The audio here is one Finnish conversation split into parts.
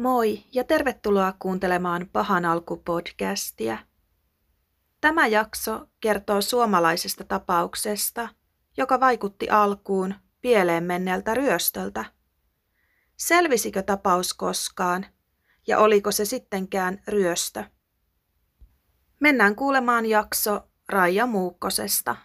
Moi ja tervetuloa kuuntelemaan Pahan alku-podcastia. Tämä jakso kertoo suomalaisesta tapauksesta, joka vaikutti alkuun pieleen menneeltä ryöstöltä. Selvisikö tapaus koskaan ja oliko se sittenkään ryöstö? Mennään kuulemaan jakso Raija Muukkosesta.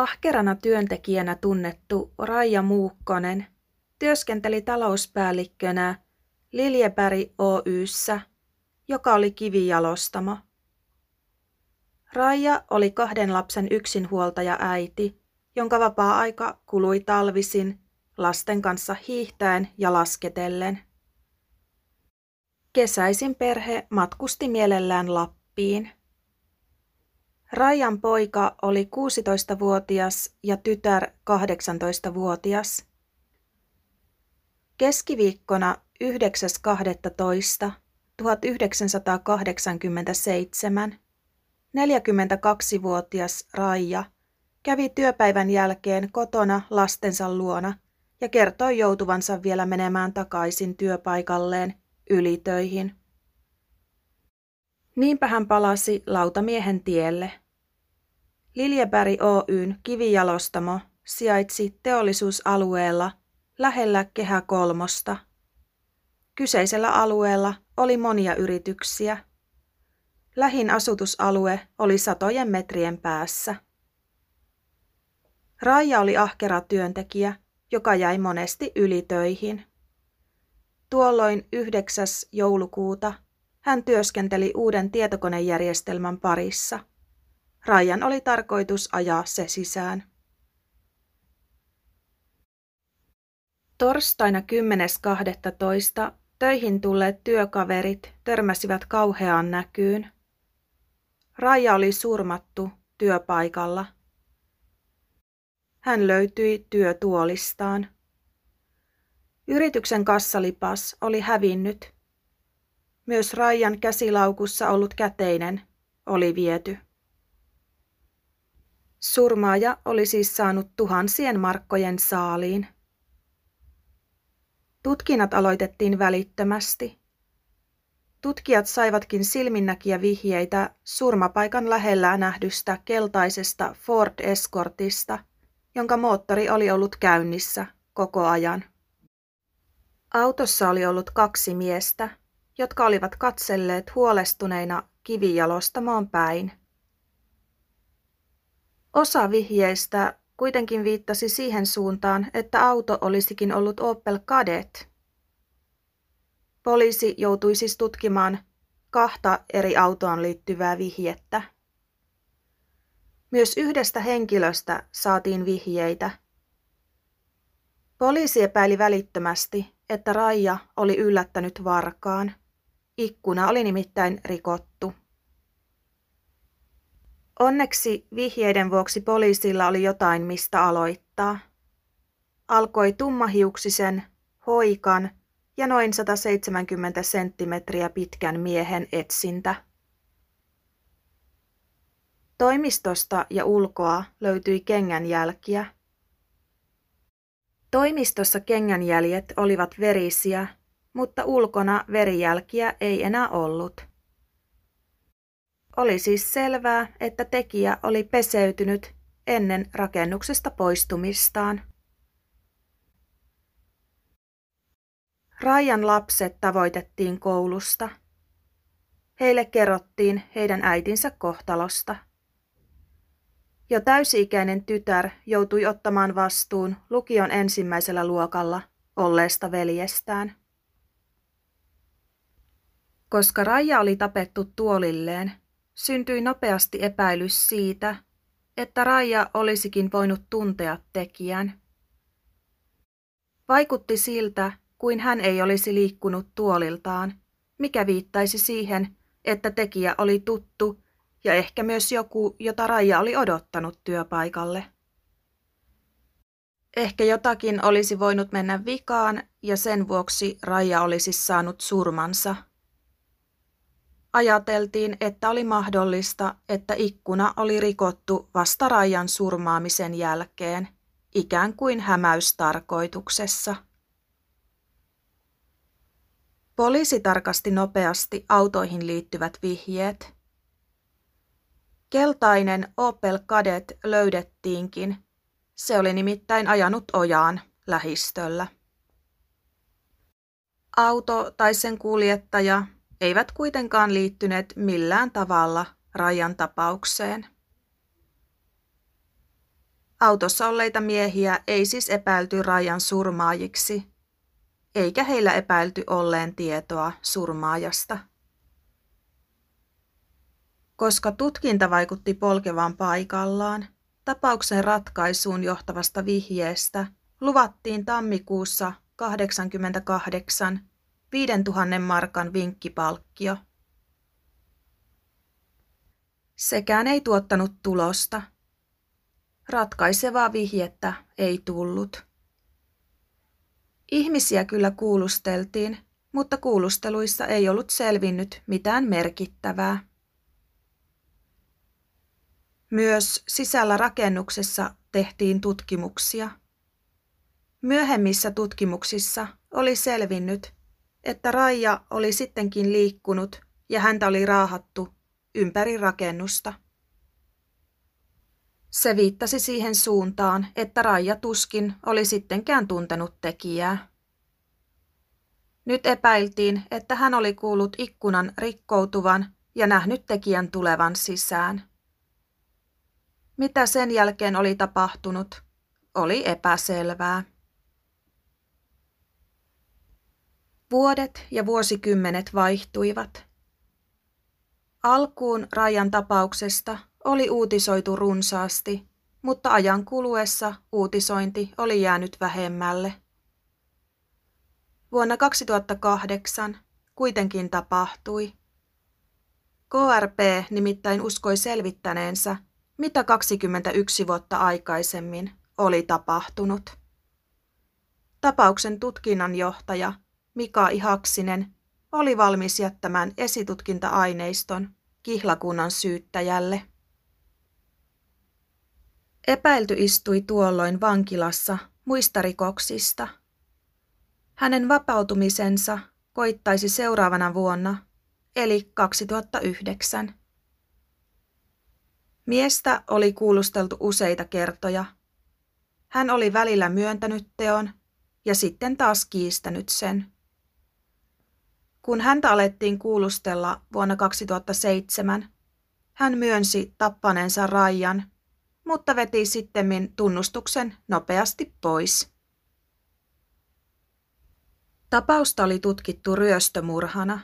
Ahkerana työntekijänä tunnettu Raija Muukkonen työskenteli talouspäällikkönä Liljeberg Oyssä, joka oli kivijalostamo. Raija oli kahden lapsen yksinhuoltaja äiti, jonka vapaa-aika kului talvisin lasten kanssa hiihtäen ja lasketellen. Kesäisin perhe matkusti mielellään Lappiin. Rajan poika oli 16-vuotias ja tytär 18-vuotias. Keskiviikkona 9.12.1987 42-vuotias Raija kävi työpäivän jälkeen kotona lastensa luona ja kertoi joutuvansa vielä menemään takaisin työpaikalleen ylitöihin. Niinpä hän palasi lautamiehen tielle. Liljeberg Oyn kivijalostamo sijaitsi teollisuusalueella lähellä Kehä kolmosta. Kyseisellä alueella oli monia yrityksiä. Lähin asutusalue oli satojen metrien päässä. Raija oli ahkera työntekijä, joka jäi monesti ylitöihin. Tuolloin 9. joulukuuta hän työskenteli uuden tietokonejärjestelmän parissa. Rajan oli tarkoitus ajaa se sisään. Torstaina 10.12. töihin tulleet työkaverit törmäsivät kauheaan näkyyn. Raija oli surmattu työpaikalla. Hän löytyi työtuolistaan. Yrityksen kassalipas oli hävinnyt myös Rajan käsilaukussa ollut käteinen oli viety. Surmaaja oli siis saanut tuhansien markkojen saaliin. Tutkinnat aloitettiin välittömästi. Tutkijat saivatkin silminnäkiä vihjeitä surmapaikan lähellä nähdystä keltaisesta Ford Escortista, jonka moottori oli ollut käynnissä koko ajan. Autossa oli ollut kaksi miestä, jotka olivat katselleet huolestuneina kivijalostamoon päin. Osa vihjeistä kuitenkin viittasi siihen suuntaan, että auto olisikin ollut Opel Kadett. Poliisi joutui siis tutkimaan kahta eri autoon liittyvää vihjettä. Myös yhdestä henkilöstä saatiin vihjeitä. Poliisi epäili välittömästi, että Raija oli yllättänyt varkaan. Ikkuna oli nimittäin rikottu. Onneksi vihjeiden vuoksi poliisilla oli jotain mistä aloittaa. Alkoi tummahiuksisen, hoikan ja noin 170 senttimetriä pitkän miehen etsintä. Toimistosta ja ulkoa löytyi kengänjälkiä. Toimistossa kengänjäljet olivat verisiä mutta ulkona verijälkiä ei enää ollut. Oli siis selvää, että tekijä oli peseytynyt ennen rakennuksesta poistumistaan. Rajan lapset tavoitettiin koulusta. Heille kerrottiin heidän äitinsä kohtalosta. Jo täysi-ikäinen tytär joutui ottamaan vastuun lukion ensimmäisellä luokalla olleesta veljestään. Koska Raija oli tapettu tuolilleen, syntyi nopeasti epäilys siitä, että Raija olisikin voinut tuntea tekijän. Vaikutti siltä, kuin hän ei olisi liikkunut tuoliltaan, mikä viittaisi siihen, että tekijä oli tuttu ja ehkä myös joku, jota Raija oli odottanut työpaikalle. Ehkä jotakin olisi voinut mennä vikaan ja sen vuoksi Raija olisi saanut surmansa. Ajateltiin, että oli mahdollista, että ikkuna oli rikottu vasta Raijan surmaamisen jälkeen, ikään kuin hämäystarkoituksessa. Poliisi tarkasti nopeasti autoihin liittyvät vihjeet. Keltainen Opel Kadett löydettiinkin. Se oli nimittäin ajanut ojaan lähistöllä. Auto tai sen kuljettaja eivät kuitenkaan liittyneet millään tavalla Rajan tapaukseen. Autossa olleita miehiä ei siis epäilty Rajan surmaajiksi, eikä heillä epäilty olleen tietoa surmaajasta. Koska tutkinta vaikutti polkevan paikallaan, tapauksen ratkaisuun johtavasta vihjeestä luvattiin tammikuussa 88 5000 markan vinkkipalkkio. Sekään ei tuottanut tulosta. Ratkaisevaa vihjettä ei tullut. Ihmisiä kyllä kuulusteltiin, mutta kuulusteluissa ei ollut selvinnyt mitään merkittävää. Myös sisällä rakennuksessa tehtiin tutkimuksia. Myöhemmissä tutkimuksissa oli selvinnyt, että Raija oli sittenkin liikkunut ja häntä oli raahattu ympäri rakennusta. Se viittasi siihen suuntaan, että Raija tuskin oli sittenkään tuntenut tekijää. Nyt epäiltiin, että hän oli kuullut ikkunan rikkoutuvan ja nähnyt tekijän tulevan sisään. Mitä sen jälkeen oli tapahtunut, oli epäselvää. Vuodet ja vuosikymmenet vaihtuivat. Alkuun Rajan tapauksesta oli uutisoitu runsaasti, mutta ajan kuluessa uutisointi oli jäänyt vähemmälle. Vuonna 2008 kuitenkin tapahtui. KRP nimittäin uskoi selvittäneensä, mitä 21 vuotta aikaisemmin oli tapahtunut. Tapauksen tutkinnanjohtaja Mika Ihaksinen oli valmis jättämään esitutkinta-aineiston kihlakunnan syyttäjälle. Epäilty istui tuolloin vankilassa muista rikoksista. Hänen vapautumisensa koittaisi seuraavana vuonna, eli 2009. Miestä oli kuulusteltu useita kertoja. Hän oli välillä myöntänyt teon ja sitten taas kiistänyt sen. Kun häntä alettiin kuulustella vuonna 2007, hän myönsi tappaneensa Rajan, mutta veti sittemmin tunnustuksen nopeasti pois. Tapausta oli tutkittu ryöstömurhana.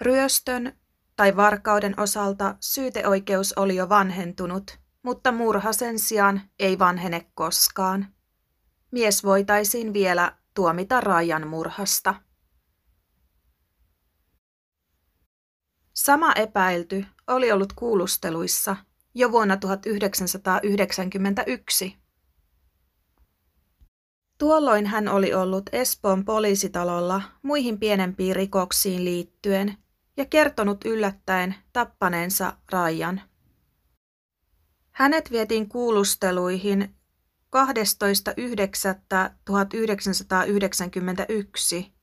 Ryöstön tai varkauden osalta syyteoikeus oli jo vanhentunut, mutta murha sen sijaan ei vanhene koskaan. Mies voitaisiin vielä tuomita Rajan murhasta. Sama epäilty oli ollut kuulusteluissa jo vuonna 1991. Tuolloin hän oli ollut Espoon poliisitalolla muihin pienempiin rikoksiin liittyen ja kertonut yllättäen tappaneensa Rajan. Hänet vietiin kuulusteluihin 12.9.1991.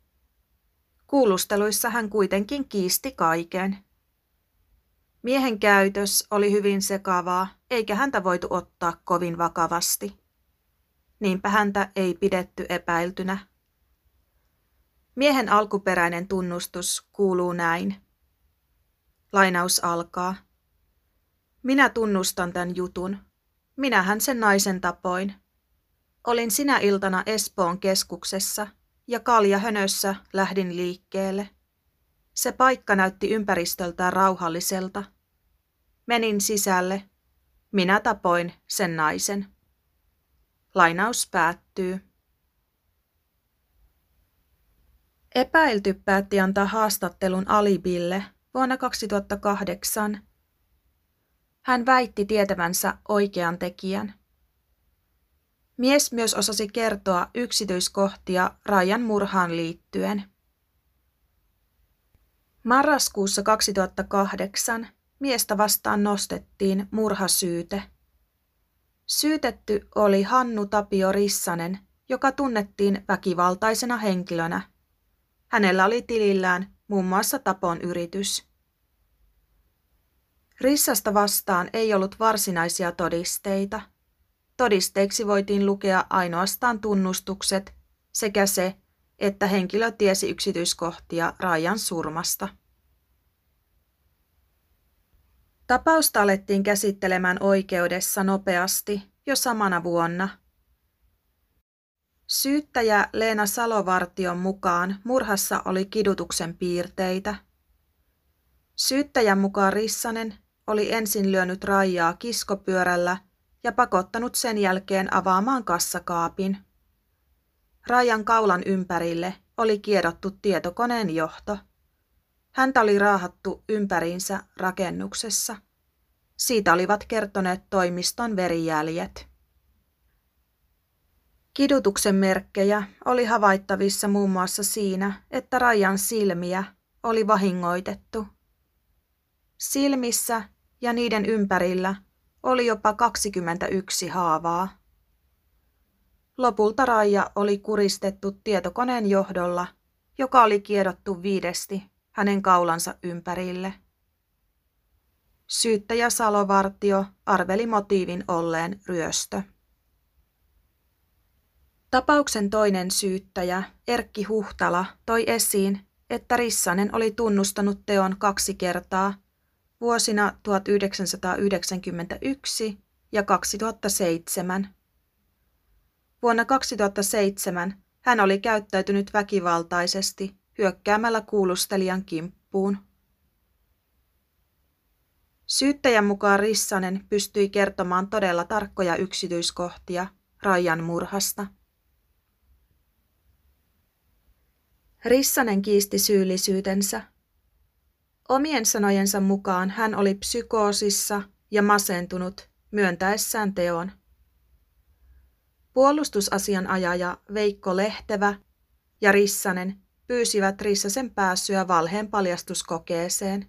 Kuulusteluissa hän kuitenkin kiisti kaiken. Miehen käytös oli hyvin sekavaa, eikä häntä voitu ottaa kovin vakavasti. Niinpä häntä ei pidetty epäiltynä. Miehen alkuperäinen tunnustus kuuluu näin. Lainaus alkaa. Minä tunnustan tämän jutun. Minähän sen naisen tapoin. Olin sinä iltana Espoon keskuksessa ja kaljahönössä lähdin liikkeelle. Se paikka näytti ympäristöltään rauhalliselta. Menin sisälle. Minä tapoin sen naisen. Lainaus päättyy. Epäilty päätti antaa haastattelun Alibille vuonna 2008. Hän väitti tietävänsä oikean tekijän. Mies myös osasi kertoa yksityiskohtia Rajan murhaan liittyen. Marraskuussa 2008 miestä vastaan nostettiin murhasyyte. Syytetty oli Hannu Tapio Rissanen, joka tunnettiin väkivaltaisena henkilönä. Hänellä oli tilillään muun muassa tapon yritys. Rissasta vastaan ei ollut varsinaisia todisteita. Todisteiksi voitiin lukea ainoastaan tunnustukset sekä se, että henkilö tiesi yksityiskohtia Rajan surmasta. Tapausta alettiin käsittelemään oikeudessa nopeasti jo samana vuonna. Syyttäjä Leena Salovartion mukaan murhassa oli kidutuksen piirteitä. Syyttäjän mukaan Rissanen oli ensin lyönyt Raijaa kiskopyörällä ja pakottanut sen jälkeen avaamaan kassakaapin. Rajan kaulan ympärille oli kiedottu tietokoneen johto. Häntä oli raahattu ympäriinsä rakennuksessa. Siitä olivat kertoneet toimiston verijäljet. Kidutuksen merkkejä oli havaittavissa muun muassa siinä, että Rajan silmiä oli vahingoitettu. Silmissä ja niiden ympärillä oli jopa 21 haavaa. Lopulta Raija oli kuristettu tietokoneen johdolla, joka oli kiedottu viidesti hänen kaulansa ympärille. Syyttäjä Salovartio arveli motiivin olleen ryöstö. Tapauksen toinen syyttäjä, Erkki Huhtala, toi esiin, että Rissanen oli tunnustanut teon kaksi kertaa vuosina 1991 ja 2007. Vuonna 2007 hän oli käyttäytynyt väkivaltaisesti hyökkäämällä kuulustelijan kimppuun. Syyttäjän mukaan Rissanen pystyi kertomaan todella tarkkoja yksityiskohtia Rajan murhasta. Rissanen kiisti syyllisyytensä. Omien sanojensa mukaan hän oli psykoosissa ja masentunut myöntäessään teon. Puolustusasianajaja Veikko Lehtevä ja Rissanen pyysivät Rissasen pääsyä valheen paljastuskokeeseen.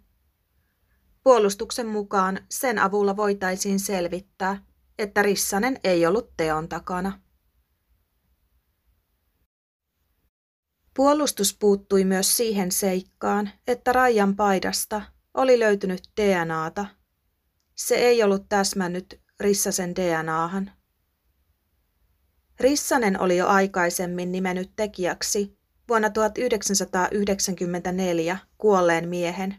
Puolustuksen mukaan sen avulla voitaisiin selvittää, että Rissanen ei ollut teon takana. Puolustus puuttui myös siihen seikkaan, että Rajan paidasta oli löytynyt DNAta. Se ei ollut täsmännyt Rissasen DNAhan. Rissanen oli jo aikaisemmin nimennyt tekijäksi vuonna 1994 kuolleen miehen.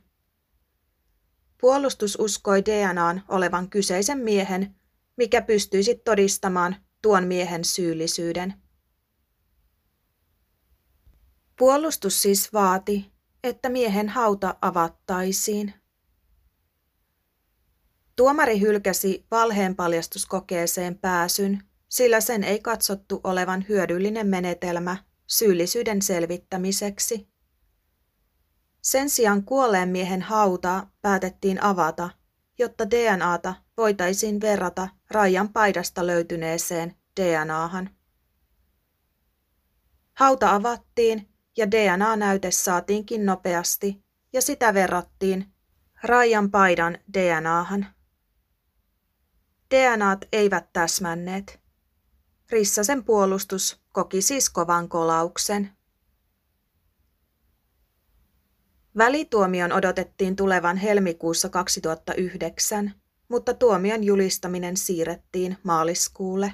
Puolustus uskoi DNAn olevan kyseisen miehen, mikä pystyisi todistamaan tuon miehen syyllisyyden. Puolustus siis vaati, että miehen hauta avattaisiin. Tuomari hylkäsi valheenpaljastuskokeeseen pääsyn, sillä sen ei katsottu olevan hyödyllinen menetelmä syyllisyyden selvittämiseksi. Sen sijaan kuolleen miehen hauta päätettiin avata, jotta DNAta voitaisiin verrata Rajan paidasta löytyneeseen DNAhan. Hauta avattiin ja DNA-näyte saatiinkin nopeasti ja sitä verrattiin Rajan paidan DNAhan. DNAt eivät täsmänneet. Rissasen puolustus koki siis kovan kolauksen. Välituomion odotettiin tulevan helmikuussa 2009, mutta tuomion julistaminen siirrettiin maaliskuulle.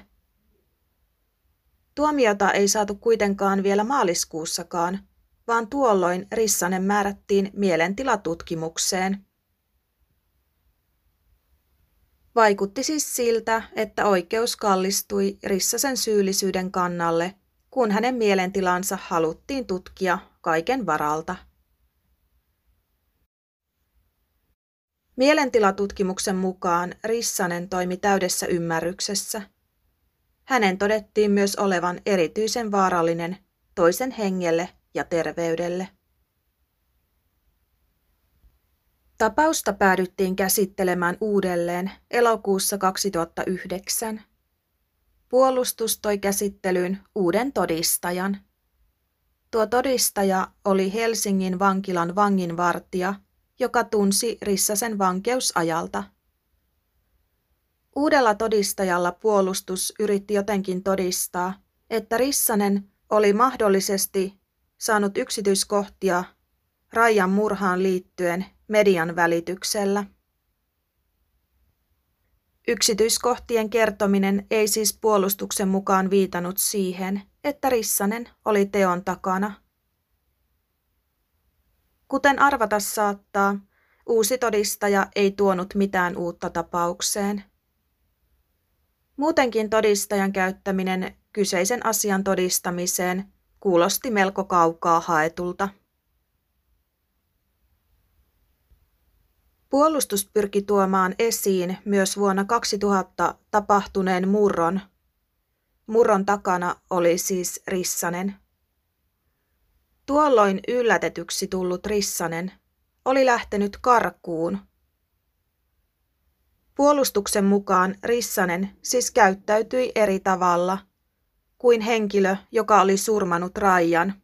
Tuomiota ei saatu kuitenkaan vielä maaliskuussakaan, vaan tuolloin Rissanen määrättiin mielentilatutkimukseen. Vaikutti siis siltä, että oikeus kallistui Rissasen syyllisyyden kannalle, kun hänen mielentilansa haluttiin tutkia kaiken varalta. Mielentilatutkimuksen mukaan Rissanen toimi täydessä ymmärryksessä. Hänen todettiin myös olevan erityisen vaarallinen toisen hengelle ja terveydelle. Tapausta päädyttiin käsittelemään uudelleen elokuussa 2009. Puolustus toi käsittelyyn uuden todistajan. Tuo todistaja oli Helsingin vankilan vanginvartija, joka tunsi Rissasen vankeusajalta. Uudella todistajalla puolustus yritti jotenkin todistaa, että Rissanen oli mahdollisesti saanut yksityiskohtia Rajan murhaan liittyen median välityksellä. Yksityiskohtien kertominen ei siis puolustuksen mukaan viitannut siihen, että Rissanen oli teon takana. Kuten arvata saattaa, uusi todistaja ei tuonut mitään uutta tapaukseen. Muutenkin todistajan käyttäminen kyseisen asian todistamiseen kuulosti melko kaukaa haetulta. Puolustus pyrki tuomaan esiin myös vuonna 2000 tapahtuneen murron. Murron takana oli siis Rissanen. Tuolloin yllätetyksi tullut Rissanen oli lähtenyt karkuun. Puolustuksen mukaan Rissanen siis käyttäytyi eri tavalla kuin henkilö, joka oli surmanut Raijan.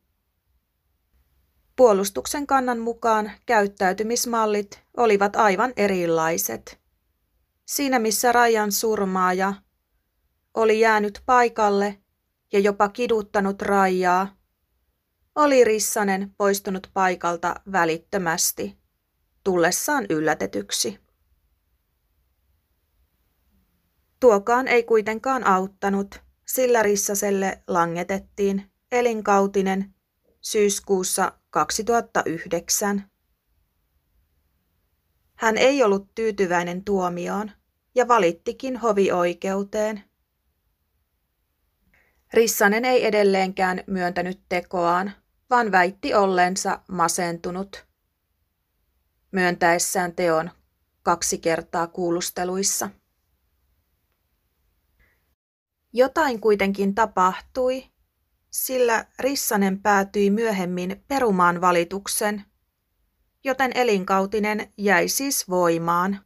Puolustuksen kannan mukaan käyttäytymismallit olivat aivan erilaiset. Siinä missä Rajan surmaaja oli jäänyt paikalle ja jopa kiduttanut Rajaa, oli Rissanen poistunut paikalta välittömästi, tullessaan yllätetyksi. Tuokaan ei kuitenkaan auttanut, sillä Rissaselle langetettiin elinkautinen syyskuussa 2009. Hän ei ollut tyytyväinen tuomioon ja valittikin hovioikeuteen. Rissanen ei edelleenkään myöntänyt tekoaan, vaan väitti olleensa masentunut, myöntäessään teon kaksi kertaa kuulusteluissa. Jotain kuitenkin tapahtui, sillä Rissanen päätyi myöhemmin perumaan valituksen, joten elinkautinen jäi siis voimaan.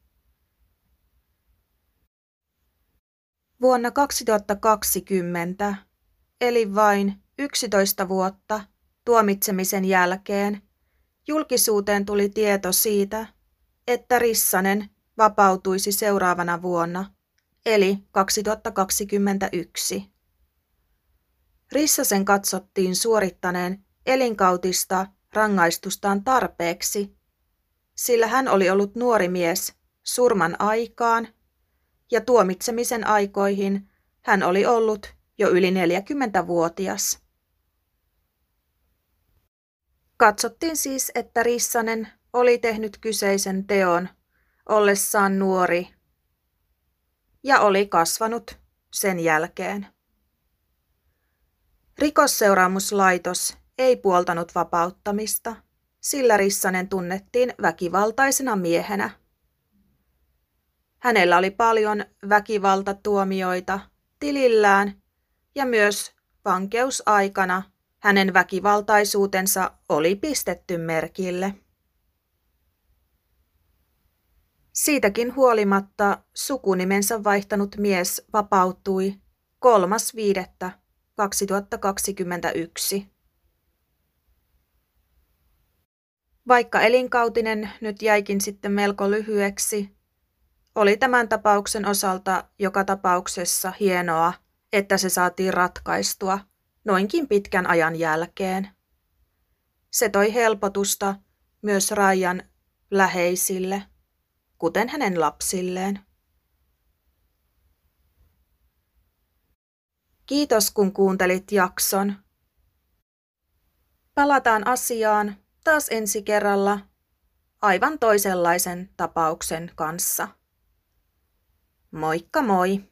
Vuonna 2020, eli vain 11 vuotta tuomitsemisen jälkeen, julkisuuteen tuli tieto siitä, että Rissanen vapautuisi seuraavana vuonna, eli 2021. Rissasen katsottiin suorittaneen elinkautista rangaistustaan tarpeeksi, sillä hän oli ollut nuori mies surman aikaan ja tuomitsemisen aikoihin hän oli ollut jo yli 40-vuotias. Katsottiin siis, että Rissanen oli tehnyt kyseisen teon ollessaan nuori ja oli kasvanut sen jälkeen. Rikosseuraamuslaitos ei puoltanut vapauttamista, sillä Rissanen tunnettiin väkivaltaisena miehenä. Hänellä oli paljon väkivaltatuomioita tilillään ja myös vankeusaikana hänen väkivaltaisuutensa oli pistetty merkille. Siitäkin huolimatta sukunimensä vaihtanut mies vapautui 3.5. 2021. Vaikka elinkautinen nyt jäikin sitten melko lyhyeksi, oli tämän tapauksen osalta joka tapauksessa hienoa, että se saatiin ratkaistua noinkin pitkän ajan jälkeen. Se toi helpotusta myös Rajan läheisille, kuten hänen lapsilleen. Kiitos kun kuuntelit jakson. Palataan asiaan taas ensi kerralla aivan toisenlaisen tapauksen kanssa. Moikka moi!